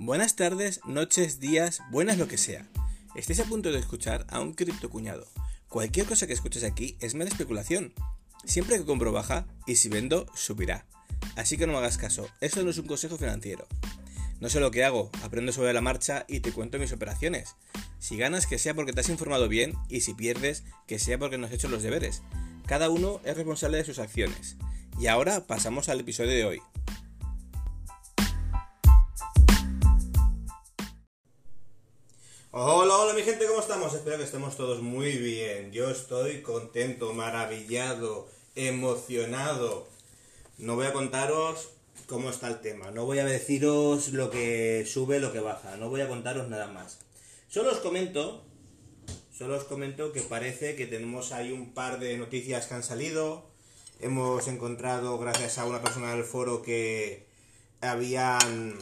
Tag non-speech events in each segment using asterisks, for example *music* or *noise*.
Buenas tardes, noches, días, buenas lo que sea. Estáis a punto de escuchar a un criptocuñado. Cualquier cosa que escuches aquí es mera especulación. Siempre que compro baja y si vendo, subirá. Así que no me hagas caso, esto no es un consejo financiero. No sé lo que hago, aprendo sobre la marcha y te cuento mis operaciones. Si ganas, que sea porque te has informado bien y si pierdes, que sea porque no has hecho los deberes. Cada uno es responsable de sus acciones. Y ahora pasamos al episodio de hoy. Hola, hola mi gente, ¿cómo estamos? Espero que estemos todos muy bien. Yo estoy contento, maravillado, emocionado. No voy a contaros cómo está el tema, no voy a deciros lo que sube, lo que baja, no voy a contaros nada más. Solo os comento, solo os comento que parece que tenemos ahí un par de noticias que han salido. Hemos encontrado, gracias a una persona del foro, que habían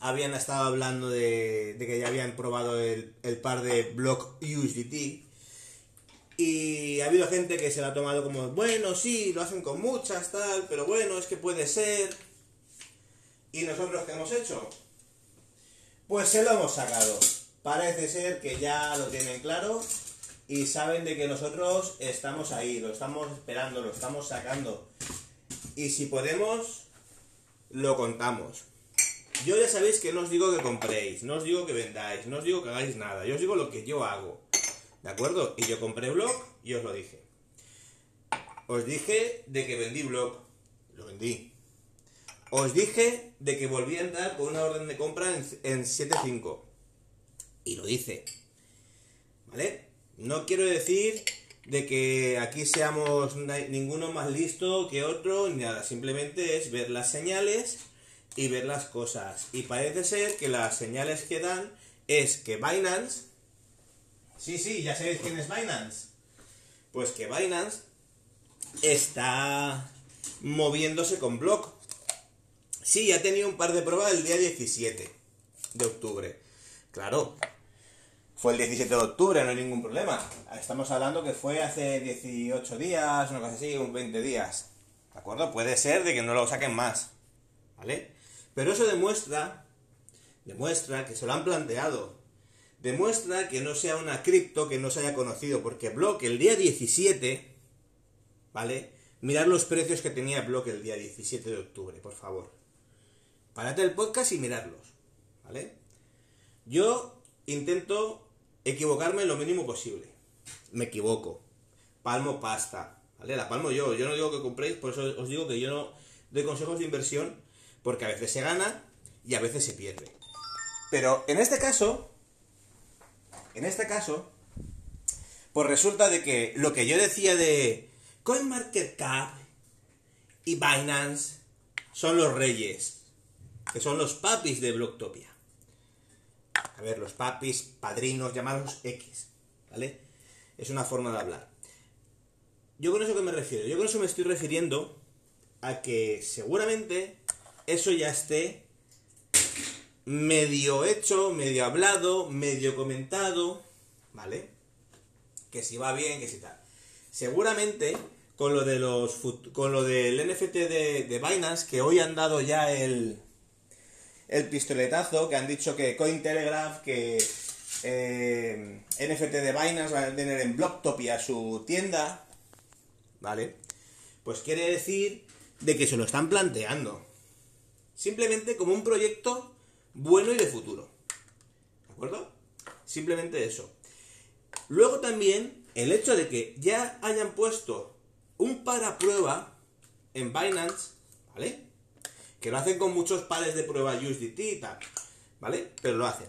habían estado hablando de, que ya habían probado el, par de Block USDT. Y ha habido gente que se lo ha tomado como, bueno, sí, lo hacen con muchas, tal, pero bueno, es que puede ser. ¿Y nosotros qué hemos hecho? Pues se lo hemos sacado. Parece ser que ya lo tienen claro y saben de que nosotros estamos ahí, lo estamos esperando, lo estamos sacando. Y si podemos, lo contamos. Yo ya sabéis que no os digo que compréis, no os digo que vendáis, no os digo que hagáis nada, yo os digo lo que yo hago. ¿De acuerdo? Y yo compré blog y os lo dije. Os dije de que vendí blog, lo vendí. Os dije de que volví a entrar con una orden de compra en, en 7.5. Y lo hice. ¿Vale? No quiero decir de que aquí seamos ninguno más listo que otro, ni nada. Simplemente es ver las señales y ver las cosas. Y parece ser que las señales que dan es que Binance... Sí, sí, ya sabéis quién es Binance. Pues que Binance está moviéndose con Block. Sí, ha tenido un par de pruebas el día 17 de octubre. Claro, fue el 17 de octubre, no hay ningún problema. Estamos hablando que fue hace 18 días, una cosa así, un 20 días. ¿De acuerdo? Puede ser de que no lo saquen más. ¿Vale? Pero eso demuestra, demuestra que se lo han planteado. Demuestra que no sea una cripto que no se haya conocido, porque Block el día 17, ¿vale? Mirad los precios que tenía Block el día 17 de octubre, por favor. Parate el podcast y miradlos, ¿vale? Yo intento equivocarme lo mínimo posible. Me equivoco. Palmo pasta, ¿vale? La palmo yo. Yo no digo que compréis, por eso os digo que yo no doy consejos de inversión porque a veces se gana y a veces se pierde. Pero en este caso, en este caso, pues resulta de que lo que yo decía de CoinMarketCap y Binance son los reyes, que son los papis de Blocktopia. A ver, los papis, padrinos, llamados X, ¿vale? Es una forma de hablar. ¿Yo con eso qué me refiero? Yo con eso me estoy refiriendo a que seguramente eso ya esté medio hecho, medio hablado, medio comentado, ¿vale? Que si va bien, que si tal. Seguramente con lo de los con lo del NFT de, Binance que hoy han dado ya el el pistoletazo que han dicho que Cointelegraph que eh, NFT de Binance van a tener en Blocktopia su tienda, ¿vale? Pues quiere decir de que se lo están planteando. Simplemente como un proyecto bueno y de futuro. ¿De acuerdo? Simplemente eso. Luego también el hecho de que ya hayan puesto un para prueba en Binance, ¿vale? Que lo hacen con muchos pares de prueba USDT y tal, ¿vale? Pero lo hacen.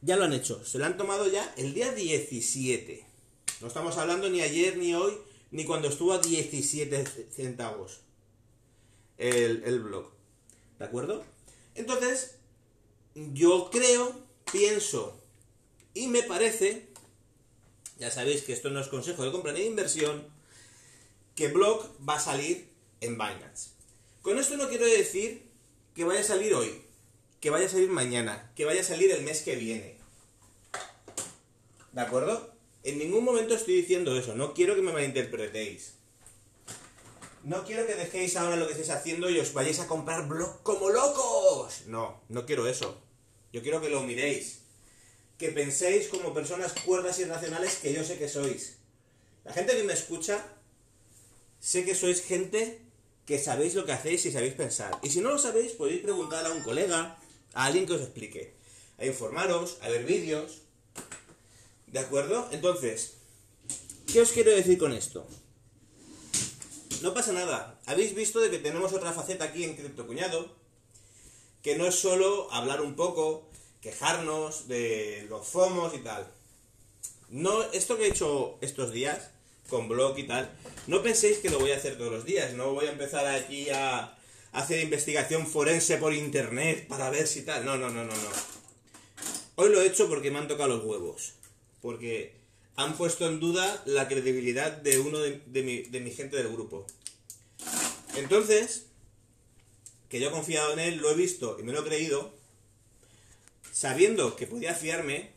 Ya lo han hecho. Se lo han tomado ya el día 17. No estamos hablando ni ayer, ni hoy, ni cuando estuvo a 17 centavos el, el blog. ¿De acuerdo? Entonces, yo creo, pienso y me parece, ya sabéis que esto no es consejo de compra ni de inversión, que Block va a salir en Binance. Con esto no quiero decir que vaya a salir hoy, que vaya a salir mañana, que vaya a salir el mes que viene. ¿De acuerdo? En ningún momento estoy diciendo eso, no quiero que me malinterpretéis. No quiero que dejéis ahora lo que estéis haciendo y os vayáis a comprar blog como locos. No, no quiero eso. Yo quiero que lo miréis. Que penséis como personas cuerdas y racionales que yo sé que sois. La gente que me escucha, sé que sois gente que sabéis lo que hacéis y sabéis pensar. Y si no lo sabéis, podéis preguntar a un colega, a alguien que os explique. A informaros, a ver vídeos. ¿De acuerdo? Entonces, ¿qué os quiero decir con esto? No pasa nada. Habéis visto de que tenemos otra faceta aquí en Cripto Cuñado, que no es solo hablar un poco, quejarnos de los FOMOS y tal. No, esto que he hecho estos días, con blog y tal, no penséis que lo voy a hacer todos los días, no voy a empezar aquí a hacer investigación forense por internet para ver si tal. No, no, no, no, no. Hoy lo he hecho porque me han tocado los huevos. Porque han puesto en duda la credibilidad de uno de, mi, de mi gente del grupo. Entonces, que yo he confiado en él, lo he visto y me lo he creído, sabiendo que podía fiarme,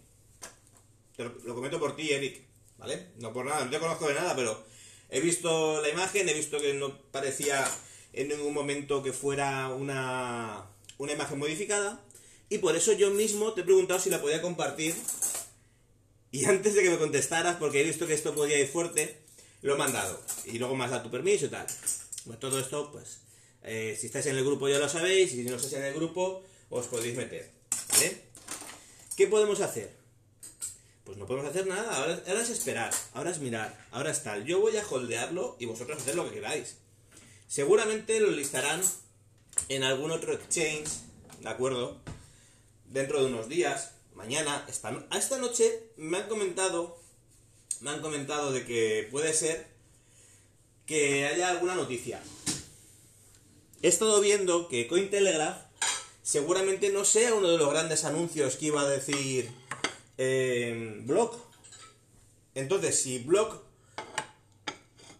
lo, lo comento por ti, Eric, ¿vale? No por nada, no te conozco de nada, pero he visto la imagen, he visto que no parecía en ningún momento que fuera una, una imagen modificada, y por eso yo mismo te he preguntado si la podía compartir y antes de que me contestaras, porque he visto que esto podía ir fuerte, lo he mandado. Y luego me has dado tu permiso y tal. Bueno, todo esto, pues, eh, si estáis en el grupo ya lo sabéis, y si no estáis en el grupo, os podéis meter. ¿Vale? ¿Qué podemos hacer? Pues no podemos hacer nada, ahora, ahora es esperar, ahora es mirar, ahora es tal. Yo voy a holdearlo y vosotros haced lo que queráis. Seguramente lo listarán en algún otro exchange, ¿de acuerdo? Dentro de unos días, mañana, esta, esta noche me han comentado, me han comentado de que puede ser que haya alguna noticia. He estado viendo que Cointelegraph seguramente no sea uno de los grandes anuncios que iba a decir eh, Block. Entonces, si Block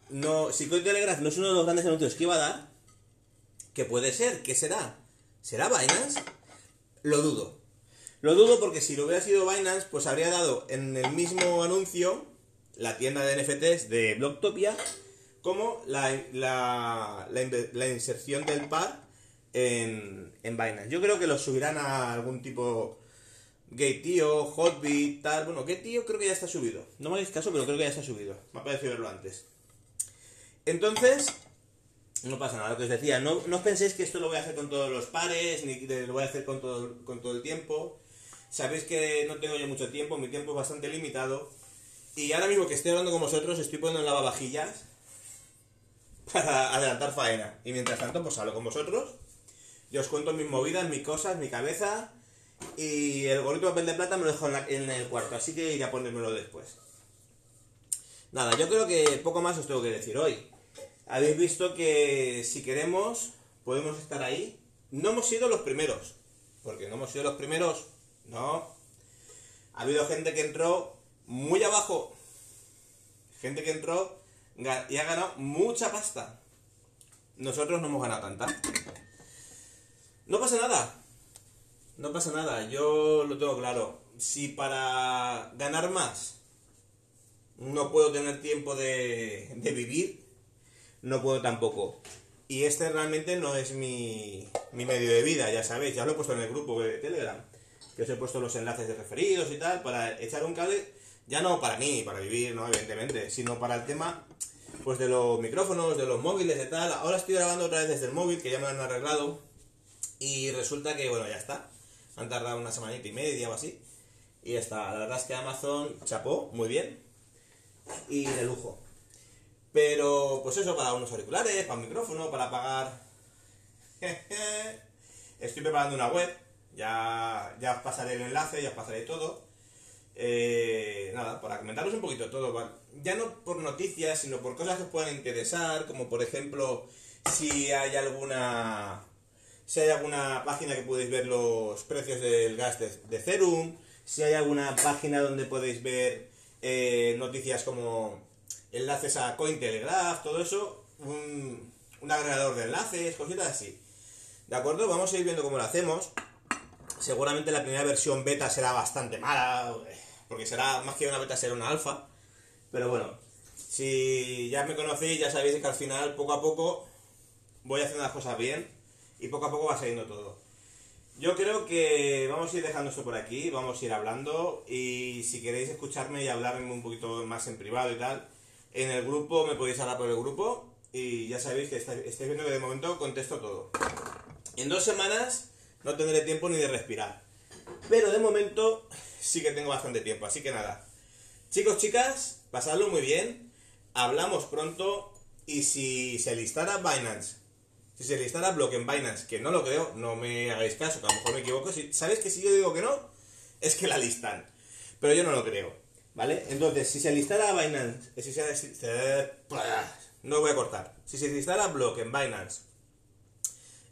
no, si Cointelegraph no es uno de los grandes anuncios que iba a dar, ¿qué puede ser? ¿Qué será? ¿Será Binance? Lo dudo. Lo dudo porque si lo hubiera sido Binance, pues habría dado en el mismo anuncio la tienda de NFTs de Blocktopia como la, la, la, inserción del par en, en, Binance. Yo creo que lo subirán a algún tipo Gateio, Hotbit, tal. Bueno, Gateio creo que ya está subido. No me hagáis caso, pero creo que ya está subido. Me ha parecido verlo antes. Entonces, no pasa nada, lo que os decía, no, no penséis que esto lo voy a hacer con todos los pares, ni lo voy a hacer con todo, con todo el tiempo. Sabéis que no tengo yo mucho tiempo, mi tiempo es bastante limitado. Y ahora mismo que estoy hablando con vosotros, estoy poniendo en lavavajillas para adelantar faena. Y mientras tanto, pues hablo con vosotros. Yo os cuento mis movidas, mis cosas, mi cabeza. Y el gorrito de papel de plata me lo dejo en, el cuarto, así que iré a ponérmelo después. Nada, yo creo que poco más os tengo que decir hoy. Habéis visto que si queremos, podemos estar ahí. No hemos sido los primeros, porque no hemos sido los primeros no. Ha habido gente que entró muy abajo. Gente que entró y ha ganado mucha pasta. Nosotros no hemos ganado tanta. No pasa nada. No pasa nada. Yo lo tengo claro. Si para ganar más no puedo tener tiempo de, de vivir, no puedo tampoco. Y este realmente no es mi, mi medio de vida, ya sabéis, ya lo he puesto en el grupo de Telegram que os he puesto los enlaces de referidos y tal, para echar un cable, ya no para mí, para vivir, no, evidentemente, sino para el tema pues de los micrófonos, de los móviles y tal. Ahora estoy grabando otra vez desde el móvil, que ya me lo han arreglado, y resulta que, bueno, ya está. Han tardado una semanita y media o así. Y ya está. La verdad es que Amazon chapó muy bien. Y de lujo. Pero, pues eso, para unos auriculares, para un micrófono, para pagar. *laughs* Estoy preparando una web ya, ya pasaré el enlace, ya pasaré todo. Eh, nada, para comentaros un poquito todo, ya no por noticias, sino por cosas que os puedan interesar, como por ejemplo, si hay alguna si hay alguna página que podéis ver los precios del gas de, de Cerum, si hay alguna página donde podéis ver eh, noticias como enlaces a Cointelegraph, todo eso, un, un agregador de enlaces, cositas así. ¿De acuerdo? Vamos a ir viendo cómo lo hacemos. Seguramente la primera versión beta será bastante mala, porque será más que una beta, será una alfa. Pero bueno, si ya me conocéis, ya sabéis que al final, poco a poco, voy haciendo las cosas bien y poco a poco va saliendo todo. Yo creo que vamos a ir dejando esto por aquí, vamos a ir hablando y si queréis escucharme y hablarme un poquito más en privado y tal, en el grupo me podéis hablar por el grupo y ya sabéis que estáis, viendo que de momento contesto todo. En dos semanas no tendré tiempo ni de respirar, pero de momento sí que tengo bastante tiempo, así que nada. Chicos, chicas, pasadlo muy bien, hablamos pronto y si se listara Binance si se listara bloque en Binance, que no lo creo, no me hagáis caso, que a lo mejor me equivoco. Si, ¿Sabes que si yo digo que no? Es que la listan. Pero yo no lo creo. ¿Vale? Entonces, si se listara Binance, eh, si no voy a cortar. Si se listara bloque en Binance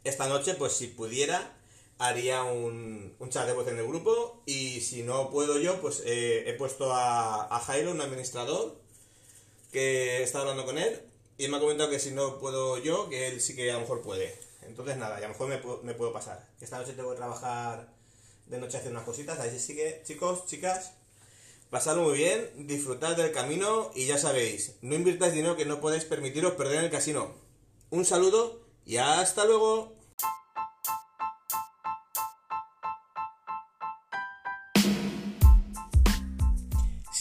esta noche, pues si pudiera, haría un, un chat de voz en el grupo. Y si no puedo yo, pues eh, he puesto a, a Jairo, un administrador, que estado hablando con él y me ha comentado que si no puedo yo, que él sí que a lo mejor puede. Entonces nada, a lo mejor me, me puedo pasar. Esta noche tengo que trabajar de noche hacer unas cositas, así que chicos, chicas, pasadlo muy bien, disfrutad del camino y ya sabéis, no invirtáis dinero que no podéis permitiros perder en el casino. Un saludo y hasta luego.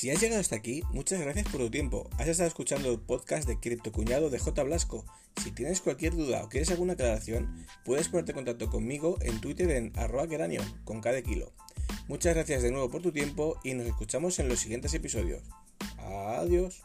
Si has llegado hasta aquí, muchas gracias por tu tiempo. Has estado escuchando el podcast de Cripto Cuñado de J. Blasco. Si tienes cualquier duda o quieres alguna aclaración, puedes ponerte en contacto conmigo en Twitter en arroba con cada kilo. Muchas gracias de nuevo por tu tiempo y nos escuchamos en los siguientes episodios. Adiós.